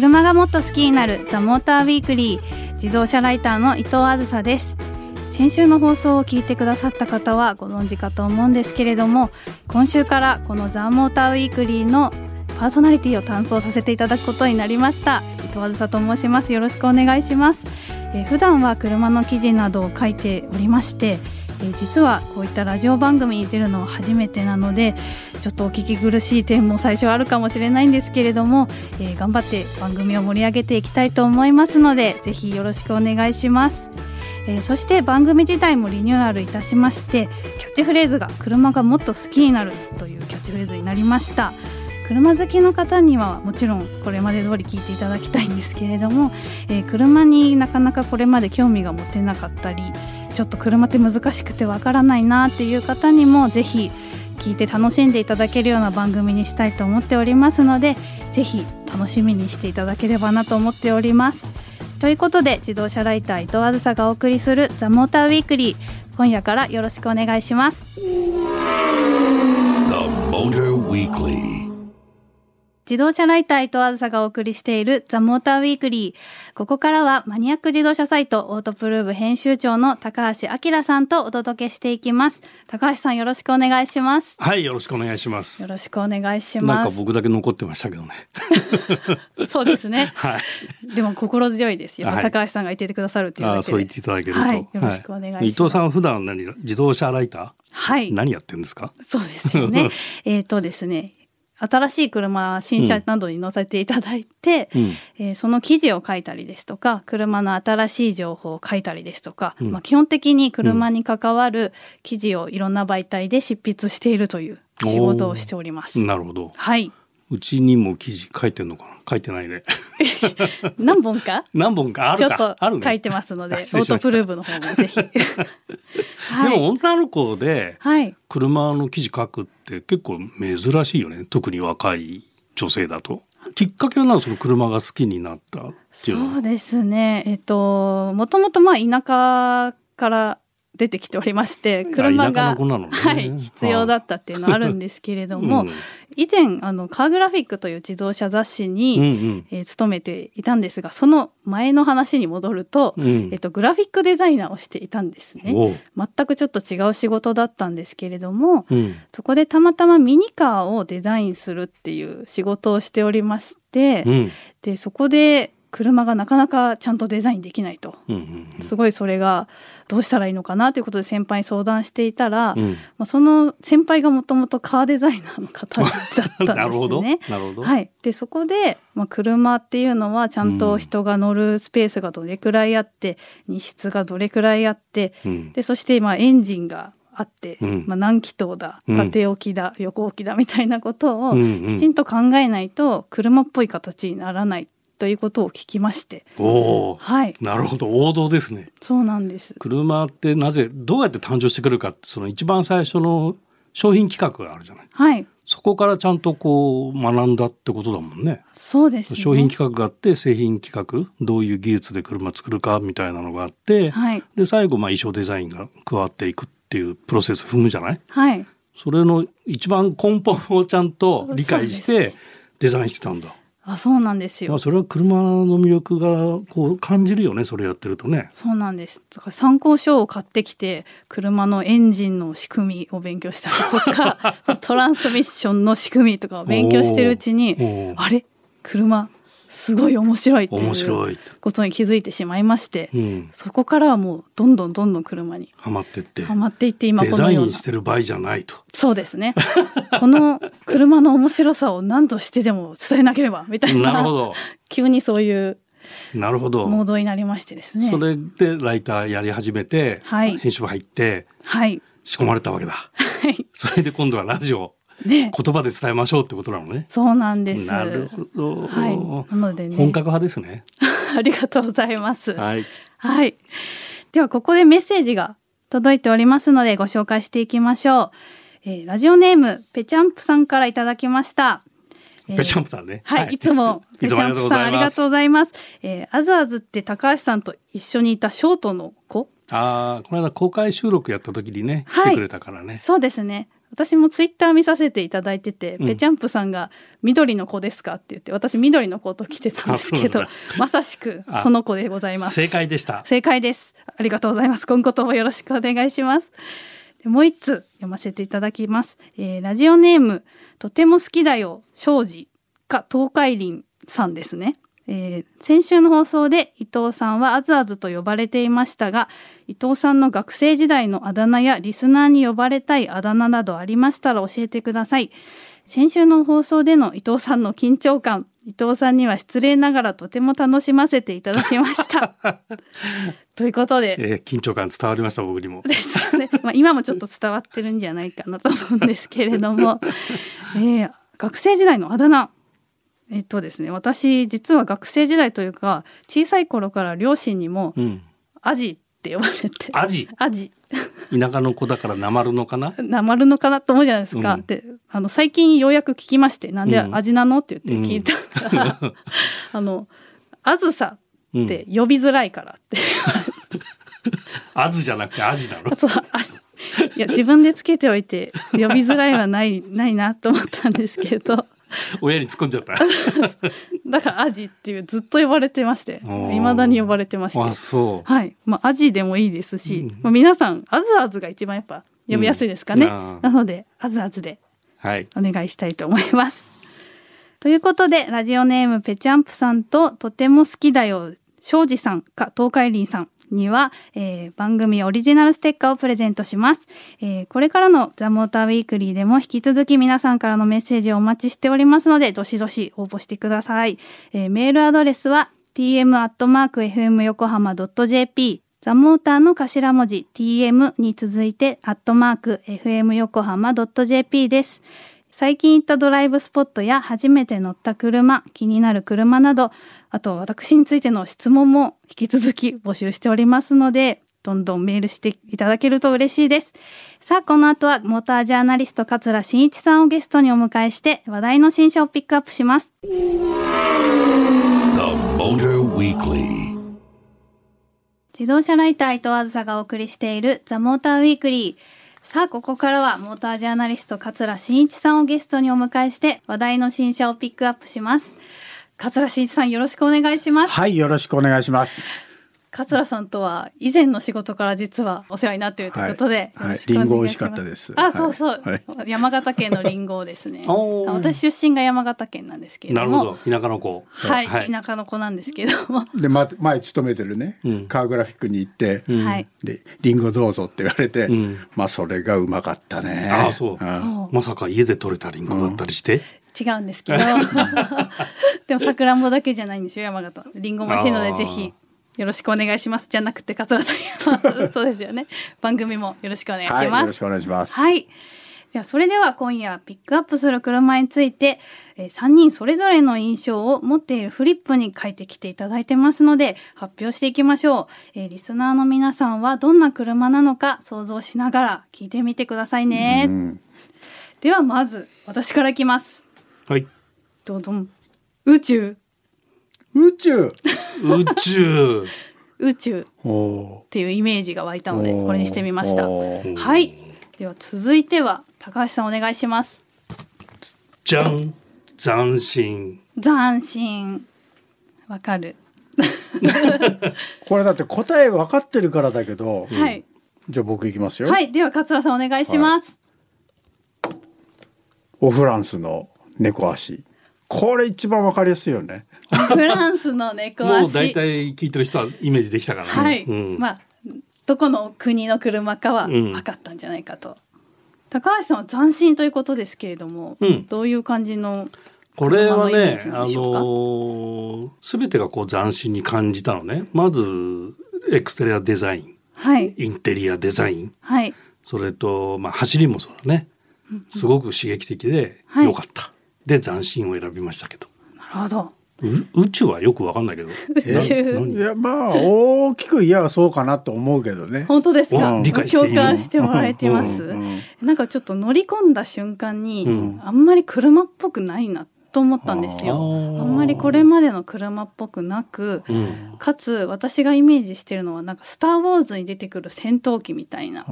車がもっと好きになるザ・モーターウィークリー自動車ライターの伊藤あずさです。先週の放送を聞いてくださった方はご存知かと思うんですけれども今週からこのザ・モーターウィークリーのパーソナリティを担当させていただくことになりました。伊藤あずさと申します。よろしくお願いします。えー、普段は車の記事などを書いておりましてえ、実はこういったラジオ番組に出るのは初めてなのでちょっとお聞き苦しい点も最初あるかもしれないんですけれども、え、頑張って番組を盛り上げていきたいと思いますのでぜひよろしくお願いします。え、そして番組自体もリニューアルいたしましてキャッチフレーズが車がもっと好きになるというキャッチフレーズになりました車好きの方にはもちろんこれまで通り聞いていただきたいんですけれども、えー、車になかなかこれまで興味が持てなかったりちょっと車って難しくてわからないなっていう方にもぜひ聞いて楽しんでいただけるような番組にしたいと思っておりますのでぜひ楽しみにしていただければなと思っております。ということで自動車ライター伊藤あずさがお送りする「ザ・モーターウィークリー今夜からよろしくお願いします。自動車ライター伊藤あずさがお送りしているザ・モーターウィークリー。ここからはマニアック自動車サイトオートプルーブ編集長の高橋明さんとお届けしていきます。高橋さんよろしくお願いします。はい、よろしくお願いします。よろしくお願いします。なんか僕だけ残ってましたけどね。そうですね。はい。でも心強いですよ、はい、高橋さんが言っててくださるっていうだけで。あそう言っていただけると、はい。よろしくお願いします。伊藤さん普段何自動車ライター？はい。何やってるんですか？そうですよね。えっとですね、新しい車新車などに載せていただいて、うん、えー、その記事を書いたりですとか車の新しい情報を書いたりですとか、うん、まあ、基本的に車に関わる記事をいろんな媒体で執筆しているという仕事をしております。なるほど。はい。うちにも記事書いてんのかな？書いてないね 何本か？何本か？あるか。ちょっと書いてますので、ね、オートプルーブの方もぜひ。はい、でも女の子で車の記事書くって結構珍しいよね。特に若い女性だと。きっかけはなその車が好きになったっていうそうですね。えっともともとまあ田舎から出てきておりまして車が、ね、はい、必要だったっていうのはあるんですけれども、うん、以前あのカーグラフィックという自動車雑誌に、うんうん、えー、勤めていたんですがその前の話に戻ると、うん、えっと、グラフィックデザイナーをしていたんですね。全くちょっと違う仕事だったんですけれども、うん、そこでたまたまミニカーをデザインするっていう仕事をしておりまして、でそこで車がなかなかちゃんとデザインできないと、うんうんうん、すごいそれがどうしたらいいのかなということで先輩に相談していたら、うん、まあ、その先輩がもともとカーデザイナーの方だったんですね。なるほど。はい、でそこで、まあ、車っていうのはちゃんと人が乗るスペースがどれくらいあって、うん、荷室がどれくらいあって、うん、でそしてまあエンジンがあって、うん、まあ、何気筒だ縦置きだ、横置きだみたいなことをきちんと考えないと車っぽい形にならないということを聞きまして。おはい。なるほど、王道ですね。そうなんです。車ってなぜ、どうやって誕生してくるかその一番最初の商品企画があるじゃない。はい。そこからちゃんとこう学んだってことだもんね。そうです、ね、商品企画があって製品企画どういう技術で車作るかみたいなのがあって、はい、で最後まあ衣装デザインが加わっていくっていうプロセス踏むじゃないはい。それの一番根本をちゃんと理解してデザインしてたんだ。あそうなんですよ、まあ、それは車の魅力がこう感じるよねそれやってるとね。そうなんです。だから参考書を買ってきて車のエンジンの仕組みを勉強したりとか トランスミッションの仕組みとかを勉強してるうちにあれ？車すごい面白いっていうことに気づいてしまいまして、うん、そこからはもうどんどんどんどん車にはまってってはまっていって今このような。してる場合じゃないと。そうですね。この車の面白さを何としてでも伝えなければみたいな。なるほど。急にそういうなるほど。モードになりましてですね。それでライターやり始めて、はい、編集部入ってはい。仕込まれたわけだ、はい、それで今度はラジオ。ね、言葉で伝えましょうってことなのね。そうなんです。なるほど。はい。なのでね。本格派ですね。ありがとうございます。はい。はい。ではここでメッセージが届いておりますのでご紹介していきましょう。えー、ラジオネームペチャンプさんからいただきました。えー、ペチャンプさんね。はい、はい、いつも ペチャンプさんありがとうございます。えー、アズアズって高橋さんと一緒にいたショートの子？ああ、この間公開収録やった時にね、来てくれたからね。そうですね。私もツイッター見させていただいてて、うん、ペチャンプさんが「緑の子ですか?」って言って私緑のコート着てたんですけど まさしくその子でございます。正解でした。正解です。ありがとうございます。今後ともよろしくお願いします。でもう一つ読ませていただきます、えー、ラジオネームとても好きだよ庄司か東海林さんですねえー、先週の放送で伊藤さんはあずあずと呼ばれていましたが伊藤さんの学生時代のあだ名やリスナーに呼ばれたいあだ名などありましたら教えてください。先週の放送での伊藤さんの緊張感伊藤さんには失礼ながらとても楽しませていただきました。ということで、えー、緊張感伝わりました僕にも。ですね、まあ、今もちょっと伝わってるんじゃないかなと思うんですけれども、えー、学生時代のあだ名えっとですね私実は学生時代というか小さい頃から両親にも「アジ」って呼ばれてアジ？アジ。田舎の子だからなまるのかな？なまるのかなと思うじゃないですか、うん、であの最近ようやく聞きまして「なんで味なの?」って言って聞いたら、うん、あの「あずさ」って呼びづらいからって、あずじゃなくてアジなの？いや自分でつけておいて呼びづらいはないないなと思ったんですけど 親に突っ込んじゃった。だからアジっていうずっと呼ばれてましていまだに呼ばれてまして。あそう。はい。まあアジでもいいですし、うん、まあ、皆さんあずあずが一番やっぱ呼びやすいですかね、うん、なのであずあずでお願いしたいと思います、はい、ということでラジオネームぺちゃんぷさんととても好きだよ庄司さんか東海林さんには、えー、番組オリジナルステッカーをプレゼントします、えー、これからのザ・モーターウィークリーでも引き続き皆さんからのメッセージをお待ちしておりますのでどしどし応募してください、えー、メールアドレスは tm.fm 横浜 .jp ザ・モーターの頭文字 tm に続いてアットマーク fm 横浜 .jp です。最近行ったドライブスポットや初めて乗った車、気になる車など、あと私についての質問も引き続き募集しておりますので、どんどんメールしていただけると嬉しいです。さあ、この後はモータージャーナリスト桂真一さんをゲストにお迎えして話題の新車をピックアップします。自動車ライター伊藤あずさがお送りしているザ・モーターウィークリー。さあ、ここからはモータージャーナリスト桂真一さんをゲストにお迎えして話題の新車をピックアップします。桂真一さんよろしくお願いします。はい、よろしくお願いします。桂さんとは以前の仕事から実はお世話になっているということで、はい、リンゴ美味しかったです。あ、そうそう、はい、山形県のリンゴですね。私出身が山形県なんですけれども、田舎の子、はい、はい、田舎の子なんですけども、で、ま、前勤めてるね、うん、カーグラフィックに行って、うん、でリンゴどうぞって言われて、うん、まあそれがうまかったね。あ、そう。まさか家で採れたリンゴだったりして？違うんですけど。でもさくらんぼだけじゃないんですよ山形。りんごも美味しいのでぜひよろしくお願いします。じゃなくて桂さん そうですよね。番組もよろしくお願いします、はい、よろしくお願いします。はい。ではそれでは今夜ピックアップする車について、えー、3人それぞれの印象を持っているフリップに書いてきていただいてますので発表していきましょう、えー、リスナーの皆さんはどんな車なのか想像しながら聞いてみてくださいね。ではまず私からいきます。はい。どんどん宇宙宇宙。宇宙。宇宙。っていうイメージが湧いたのでこれにしてみました。はい。では続いては高橋さんお願いします。じゃん。斬新。斬新。わかる。これだって答え分かってるからだけど、はい、じゃあ僕いきますよ。はい。では桂さんお願いします、はい、オフランスの猫足これ一番わかりやすいよね。フランスの猫足。もう大体聞いてる人はイメージできたからね。はい。うん、まあどこの国の車かは分かったんじゃないかと。うん、高橋さんは斬新ということですけれども、うん、どういう感じのこれはね、あのすべてがこう斬新に感じたのね。まずエクステリアデザイン、はい、インテリアデザイン、はい、それとまあ走りもそうだね。すごく刺激的で良かった。はいで斬新を選びましたけど。なるほど。宇宙はよくわかんないけど。いやまあ大きく言えばそうかなと思うけどね。本当ですか？うん、理解共感してもらえてます。うんうん、なんかちょっと乗り込んだ瞬間に、あんまり車っぽくないなと思ったんですよ。あんまりこれまでの車っぽくなく、かつ私がイメージしてるのはなんかスターウォーズに出てくる戦闘機みたいな。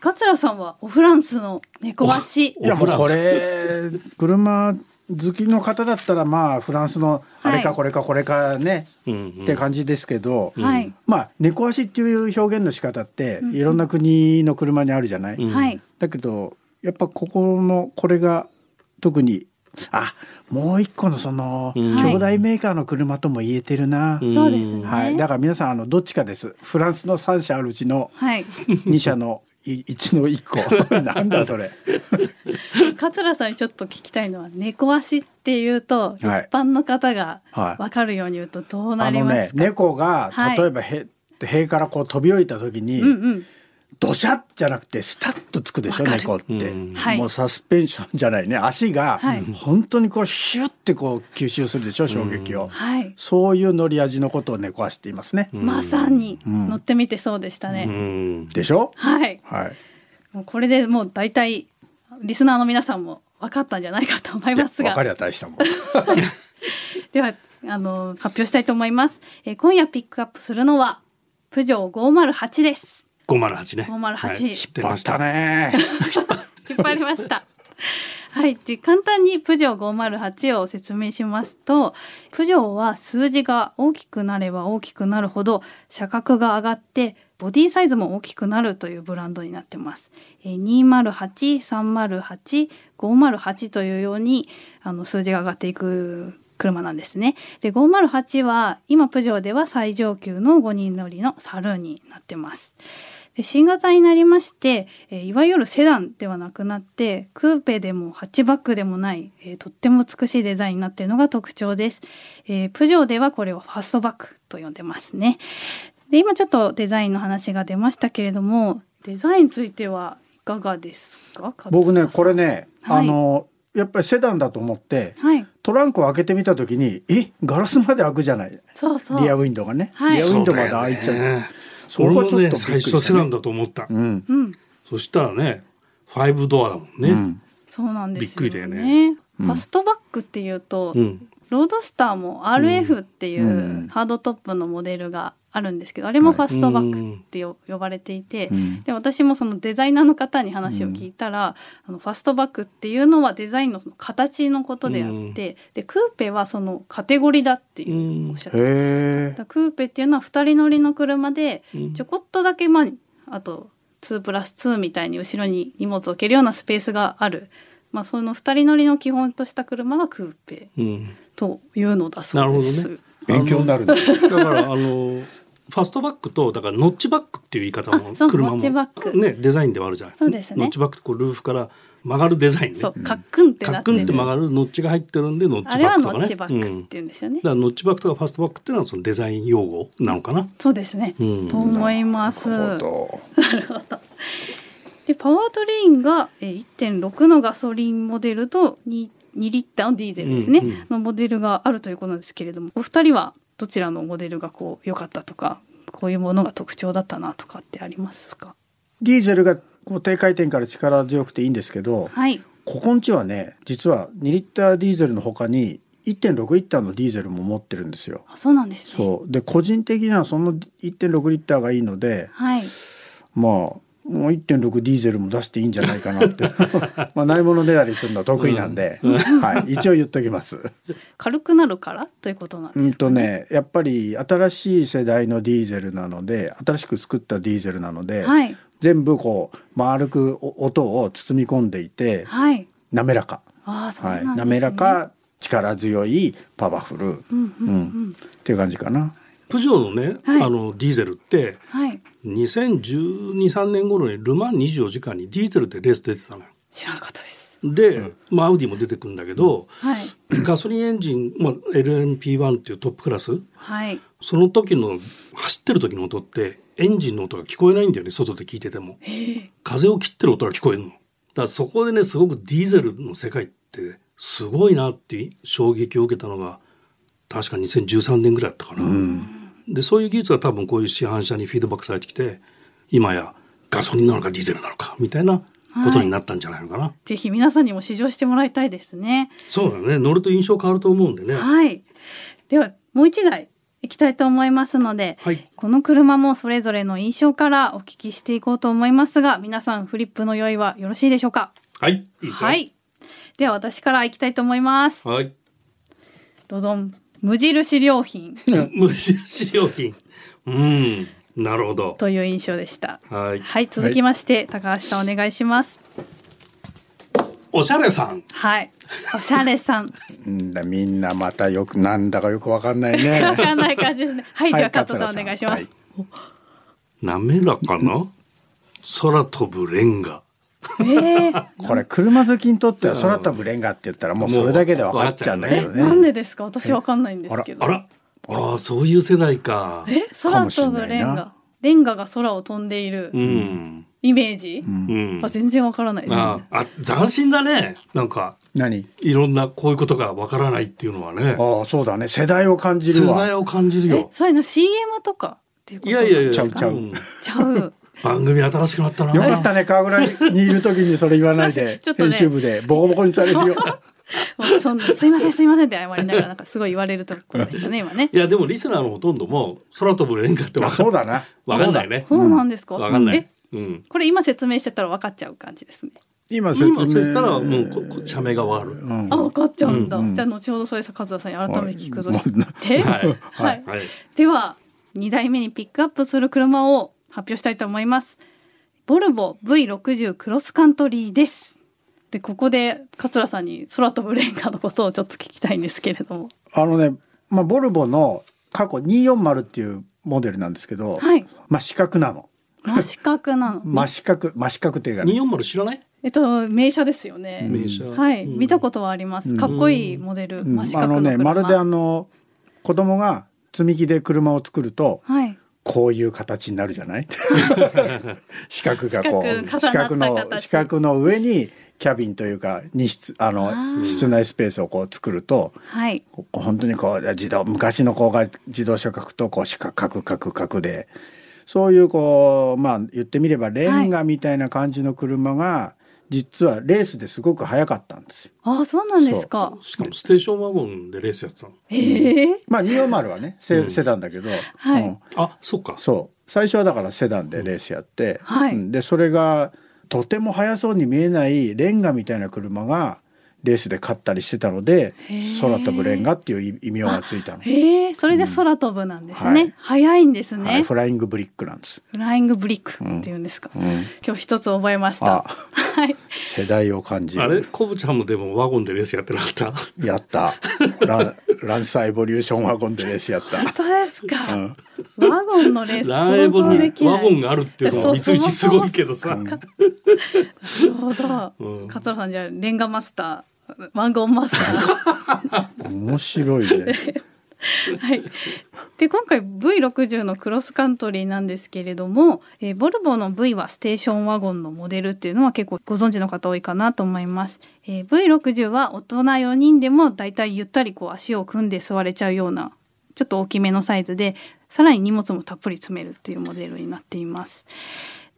桂さんはおフランスの猫足いやもうこれ車好きの方だったらまあフランスのあれかこれかこれかね、はい、って感じですけど、はい、まあ猫足っていう表現の仕方っていろんな国の車にあるじゃない、うん、だけどやっぱここのこれが特にあもう一個のその、兄弟メーカーの車とも言えてるな、そうですね、はい、だから皆さんあのどっちかです。フランスの3社あるうちの2社の1の1個。なんだそれ。桂さんにちょっと聞きたいのは猫足っていうと、一般の方が分かるように言うとどうなりますか、ね、猫が例えばへ、塀からこう飛び降りた時に、うんうんドシャじゃなくてスタッとつくでしょ猫って、うん、もうサスペンションじゃないね。足が本当にこうヒュッてこう吸収するでしょ衝撃を、はい、そういう乗り味のことを猫足って言いますね、まさに乗ってみてそうでしたね、うん、でしょ？はい、はい、もうこれでもう大体リスナーの皆さんも分かったんじゃないかと思いますが。分かりゃ大したもん。ではあの発表したいと思います、えー、今夜ピックアップするのはプジョー508です五マル八ね。五マル八。引っ張ったね。引っ張りました。はい、で簡単にプジョー508を説明しますとプジョーは数字が大きくなれば大きくなるほど車格が上がってボディサイズも大きくなるというブランドになってます。208、308、508というようにあの数字が上がっていく車なんですね。で508は今プジョーでは最上級の5人乗りのサルーンになってます。で新型になりまして、えー、いわゆるセダンではなくなってクーペでもハッチバックでもない、えー、とっても美しいデザインになっているのが特徴です、えー、プジョーではこれをファストバックと呼んでますね。で今ちょっとデザインの話が出ましたけれどもデザインについてはいかがですか？僕ねこれね、はい、あのやっぱりセダンだと思って、はい、トランクを開けてみた時にえ？ガラスまで開くじゃない？そうそう。リアウィンドウがね、はい、リアウィンドウまで開いちゃう。それがちょっと、最初セダンだと思った、うん、そしたらねファイブドアだもんね、うん、そうなんですびっくりだよね、ファストバックっていうと、ロードスターも RF っていうハードトップのモデルがあるんですけどあれもファストバックって呼ばれていて、で私もそのデザイナーの方に話を聞いたら、あのファストバックっていうのはデザインのその形のことであって、でクーペはそのカテゴリーだっていうおっしゃって、クーペっていうのは2人乗りの車でちょこっとだけまああと2プラス2みたいに後ろに荷物を置けるようなスペースがある。まあ、その2人乗りの基本とした車がクーペというのだそうです。ね、勉強になるだからあのファストバックとだからノッチバックっていう言い方も車も。ねデザインではあるじゃない。そうですね。ノッチバックってこうルーフから曲がるデザインね。そうカックンってカックンって曲がるノッチが入ってるんでノッチバックとかね。ノッチバックって言うんですよね、だからノッチバックとかファストバックっていうのはそのデザイン用語なのかな。そうですね、うん、と思います。なるほどでパワートレインが1.6のガソリンモデルと 2, 2リッターのディーゼルですね、うんうん、のモデルがあるということなんですけれどもお二人はどちらのモデルがこう良かったとかこういうものが特徴だったなとかってありますか？ディーゼルがこう低回転から力強くていいんですけど、はい、ここんちはね実は2リッターディーゼルのほかに1.6リッターのディーゼルも持ってるんですよ。あそうなんです、ね、そう。で個人的にはその1.6リッターがいいので、はい、まあもう1.6ディーゼルも出していいんじゃないかなって。まあないものねだりするのは得意なんで、うん、はい、一応言っときます。軽くなるからということなんですか、ね、うんとねやっぱり新しい世代のディーゼルなので新しく作ったディーゼルなので、はい、全部こう丸く音を包み込んでいて、はい、滑らか。あそう、ね、はい、滑らか力強いパワフル、うんうん。うん、っていう感じかな。プジョーのね、はい、あのディーゼルって、はい、2012,3年頃にル・マン24時間にディーゼルでレース出てたのよ。知らなかったです。で、うん、まあ、アウディも出てくるんだけど、はい、ガソリンエンジン、まあ、LMP1 っていうトップクラス、はい、その時の走ってる時の音ってエンジンの音が聞こえないんだよね外で聞いてても。風を切ってる音が聞こえるの。だからそこでねすごくディーゼルの世界ってすごいなっていう衝撃を受けたのが確か2013年ぐらいだったかな。うんでそういう技術が多分こういう市販車にフィードバックされてきて今やガソリンなのかディーゼルなのかみたいなことになったんじゃないのかな、はい、ぜひ皆さんにも試乗してもらいたいですね。そうだね。乗ると印象変わると思うんでね。はい。ではもう一台いきたいと思いますので、はい、この車もそれぞれの印象からお聞きしていこうと思いますが皆さんフリップの用意はよろしいでしょうか？はい。はい。では私からいきたいと思います。はい。どどん無印良品。無印良品。うんなるほど。という印象でした。はい、はい、続きまして、はい、高橋さんお願いします。おしゃれさん。はい。おしゃれさん。だみんなまたよくなんだかよくわかんないね。わかんない感じですね。はい、では加藤さんお願いします、滑らかな？空飛ぶレンガえー、これ車好きにとっては空飛ぶレンガって言ったらもうそれだけで分かっちゃうんだけどね。なんでですか？私わかんないんですけど。あらああそういう世代か。え？空飛ぶレンガ。レンガが空を飛んでいる。うん。イメージ、うん、あ全然わからないです、ね、ああ斬新だね。なんか何？いろんなこういうことがわからないっていうのはね。ああそうだね。世代を感じる世代を感じるよ。そういうの CM とかっていうこといやいやいや。ちゃうちゃう、ちゃう番組新しくなったな。よかったね。川倉にいる時にそれ言わないで ね、編集部でボコボコにされるよ。もうそんなすいませんすいませんって謝りながらなんかすごい言われるところでしたね 今ね。いやでもリスナーのほとんども空飛ぶレンガってわそうだな。わかんないねそうなんですか？わかんない。うん、これ今説明してたら分かっちゃう感じですね。今説明したらもう社名がわかる、うん、あ分かっちゃうんだ、うん、じゃあ後ほどそれさ和田さんに改めて聞くとして、はい、はい、はい、では2台目にピックアップする車を発表したいと思いますボルボ V60 クロスカントリーですでここで桂さんに空飛ぶレンガのことをちょっと聞きたいんですけれどもあのね、まあ、ボルボの過去240っていうモデルなんですけど、はい、まあ四角なの真四角なの。真 四角、真四角っていうか、二四丸知らない？えっと名車ですよね。名車。はい、見たことはあります。かっこいいモデル。真四角のあのね、まるであの子供が積み木で車を作ると、はい、こういう形になるじゃない？四角がこう四角の四角の上にキャビンというか荷室あの室内スペースをこう作ると、はい、本当にこう自動昔の子が自動車書くとこう四角角角角で。そういうこうまあ言ってみればレンガみたいな感じの車が、実はレースですごく速かったんですよ。あそうなんですか。しかもステーションワゴンでレースやってたの。ええー、まあ240はねセ,、セダンだけど、はい、うん、あそっか。そう。最初はだからセダンでレースやって、うん、はい、でそれがとても速そうに見えないレンガみたいな車がレースで勝ったりしてたので空飛ぶレンガっていう異名がついたの。へえ、それで空飛ぶなんですね。うんはい、早いんですね、はい、フライングブリックなんです。フライングブリックっていうんですか。うんうん、今日一つ覚えました。はい。世代を感じる。あれ、コブちゃんもでもワゴンでレースやってなかった？やった。ラランサーエボリューションワゴンでレースやった。本当ですか？ワゴンのレースランエボにワゴンがあるっていうのは三菱すごいけどさ。なるほど。勝さんじゃレンガマスター。ワゴンマスター。面白いね。はい、で今回 V60 のクロスカントリーなんですけれども、えー、ボルボの V はステーションワゴンのモデルっていうのは結構ご存知の方多いかなと思います、えー、V60 は大人4人でもだいたいゆったりこう足を組んで座れちゃうようなちょっと大きめのサイズでさらに荷物もたっぷり詰めるっていうモデルになっています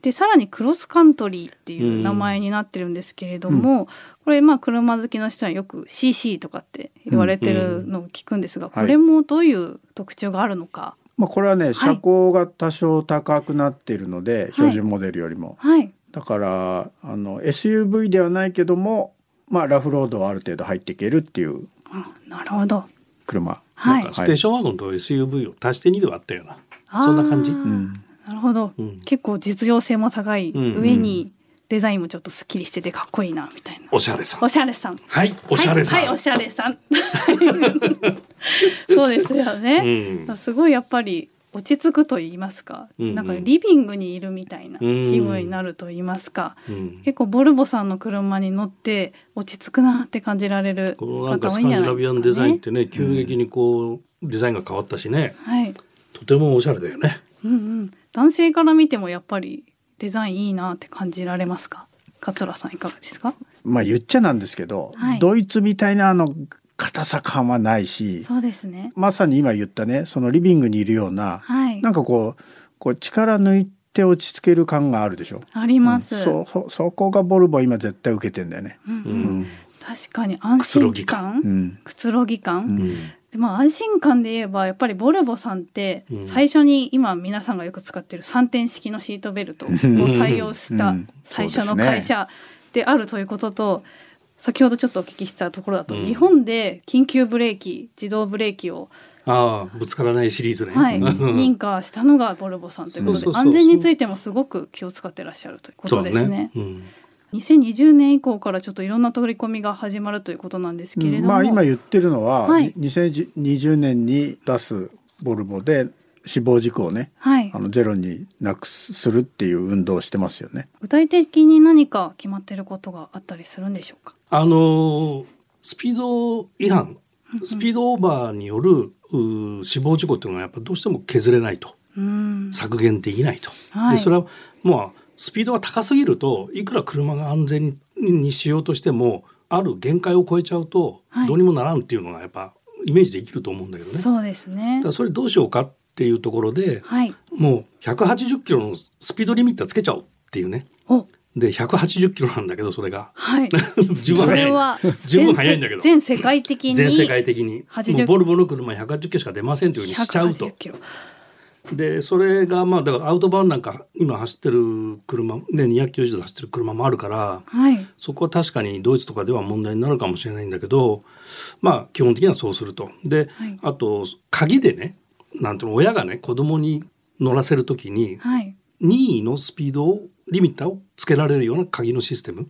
でさらにクロスカントリーっていう名前になってるんですけれども、うん、これまあ車好きの人はよく CC とかって言われてるのを聞くんですが、うん。うん、これもどういう特徴があるのか、はい、まあ、これはね車高が多少高くなっているので、はい、標準モデルよりも、はい、だからあの SUV ではないけども、まあ、ラフロードはある程度入っていけるっていうなるほど。車、はい、ステーションワゴンと SUV を足して2で割ったような。そんな感じ。うんなるほど、うん、結構実用性も高い。上にデザインもちょっとすっきりしててかっこいいなみたいな。おしゃれさん。おしゃれさん。はい、おしゃれさん。はい、はい、おしゃれさん。そうですよね、うん、すごいやっぱり落ち着くと言いますか、うんうん、なんかリビングにいるみたいな気分になると言いますか、うん、結構ボルボさんの車に乗って落ち着くなって感じられる方多いんじゃないですか、ね、スカンジナビアンデザインってね急激にこう、デザインが変わったしね、はい、とてもおしゃれだよね。うんうん、男性から見てもやっぱりデザインいいなって感じられますか？桂さんいかがですか？まあ言っちゃなんですけど、はい、ドイツみたいなあの硬さ感はないしそうですね。まさに今言ったねそのリビングにいるような、はい、なんかこうこう力抜いて落ち着ける感があるでしょ？あります、うん、そそこがボルボ今絶対受けてんだよね、うん。うん、確かに安心感、くつろぎ感、でまあ安心感で言えばやっぱりボルボさんって最初に今皆さんがよく使ってる3点式のシートベルトを採用した最初の会社であるということと、先ほどちょっとお聞きしたところだと、日本で緊急ブレーキ自動ブレーキをああぶつからないシリーズね、はい、認可したのがボルボさんということで安全についてもすごく気を使ってらっしゃるということですね。2020年以降からちょっといろんな取り込みが始まるということなんですけれども、うん、まあ、今言ってるのは、はい、2020年に出すボルボで死亡事故をね、はい、あのゼロになくするっていう運動をしてますよね。具体的に何か決まっていることがあったりするんでしょうか？あのスピード違反、スピードオーバーによる死亡事故っていうのはやっぱどうしても削れないと、削減できないと。はい、でそれはもうスピードが高すぎるといくら車が安全にしようとしてもある限界を超えちゃうとどうにもならんっていうのがやっぱイメージできると思うんだけどね。そうですね。だからそれどうしようかっていうところで、はい、もう180キロのスピードリミッターつけちゃおうっていうね。で180キロなんだけどそれが、はい、十分速い。十分速いんだけど。全世界的に全世界的に。もうボルボの車180キロしか出ませんというふうにしちゃうと。でそれがまあだからアウトバーンなんか今走ってる車ね200キロ以上で走ってる車もあるから、はい、そこは確かにドイツとかでは問題になるかもしれないんだけどまあ基本的にはそうすると。で、はい、あと鍵でねなんていうの親がね子供に乗らせるときに、はい、任意のスピードをリミッターをつけられるような鍵のシステム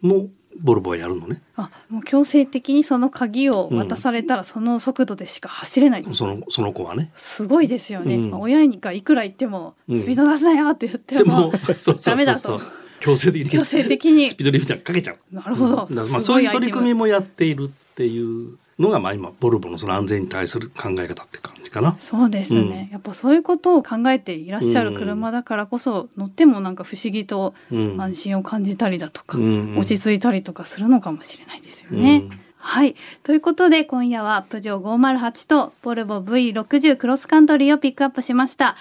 もボルボはやるのね。あ、もう強制的にその鍵を渡されたら、その速度でしか走れない、うん、そのその子はね。すごいですよね。うん、親にかいくら言っても、スピード出すなよって言っても、うん、ダメだと。強制的に強制的にスピードリミッターかけちゃう。なるほど。まあそういう取り組みもやっているっていうのがまあ今ボルボのその安全に対する考え方って感じかな。そうですね、うん、やっぱそういうことを考えていらっしゃる車だからこそ、乗ってもなんか不思議と安心を感じたりだとか、うん、落ち着いたりとかするのかもしれないですよね。うん、はいということで今夜はプジョー508とボルボ V60 クロスカントリーをピックアップしました。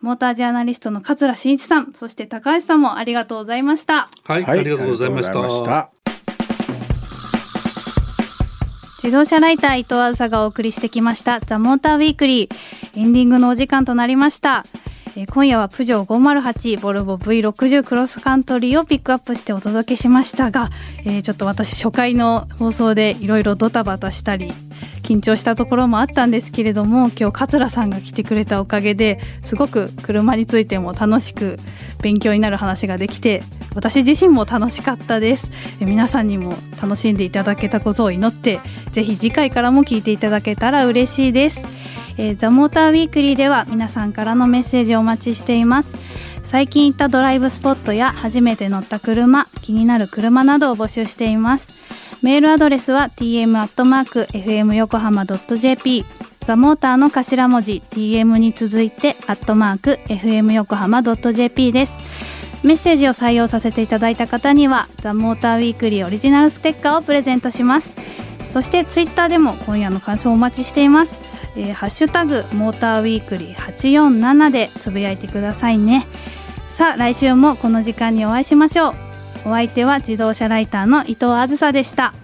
モータージャーナリストの桂真一さん、そして高橋さんもありがとうございました。はい、はい、ありがとうございました。自動車ライター伊藤あずさがお送りしてきましたザ・モーターウィークリーエンディングのお時間となりました。え今夜はプジョー508ボルボ V60 クロスカントリーをピックアップしてお届けしましたが、えー、ちょっと私初回の放送でいろいろドタバタしたり緊張したところもあったんですけれども今日桂さんが来てくれたおかげですごく車についても楽しく勉強になる話ができて私自身も楽しかったです。皆さんにも楽しんでいただけたことを祈ってぜひ次回からも聞いていただけたら嬉しいです、えー、ザ・モーターウィークリーでは皆さんからのメッセージをお待ちしています。最近行ったドライブスポットや初めて乗った車気になる車などを募集しています。メールアドレスは tm.fm 横浜 .jp ザモーターの頭文字 tm に続いてアットマーク fm 横浜 .jp です。メッセージを採用させていただいた方にはザモーターウィークリーオリジナルステッカーをプレゼントします。そしてツイッターでも今夜の感想をお待ちしています、えー、ハッシュタグモーターウィークリー847でつぶやいてくださいね。さあ来週もこの時間にお会いしましょう。お相手は自動車ライターの伊藤あずさでした。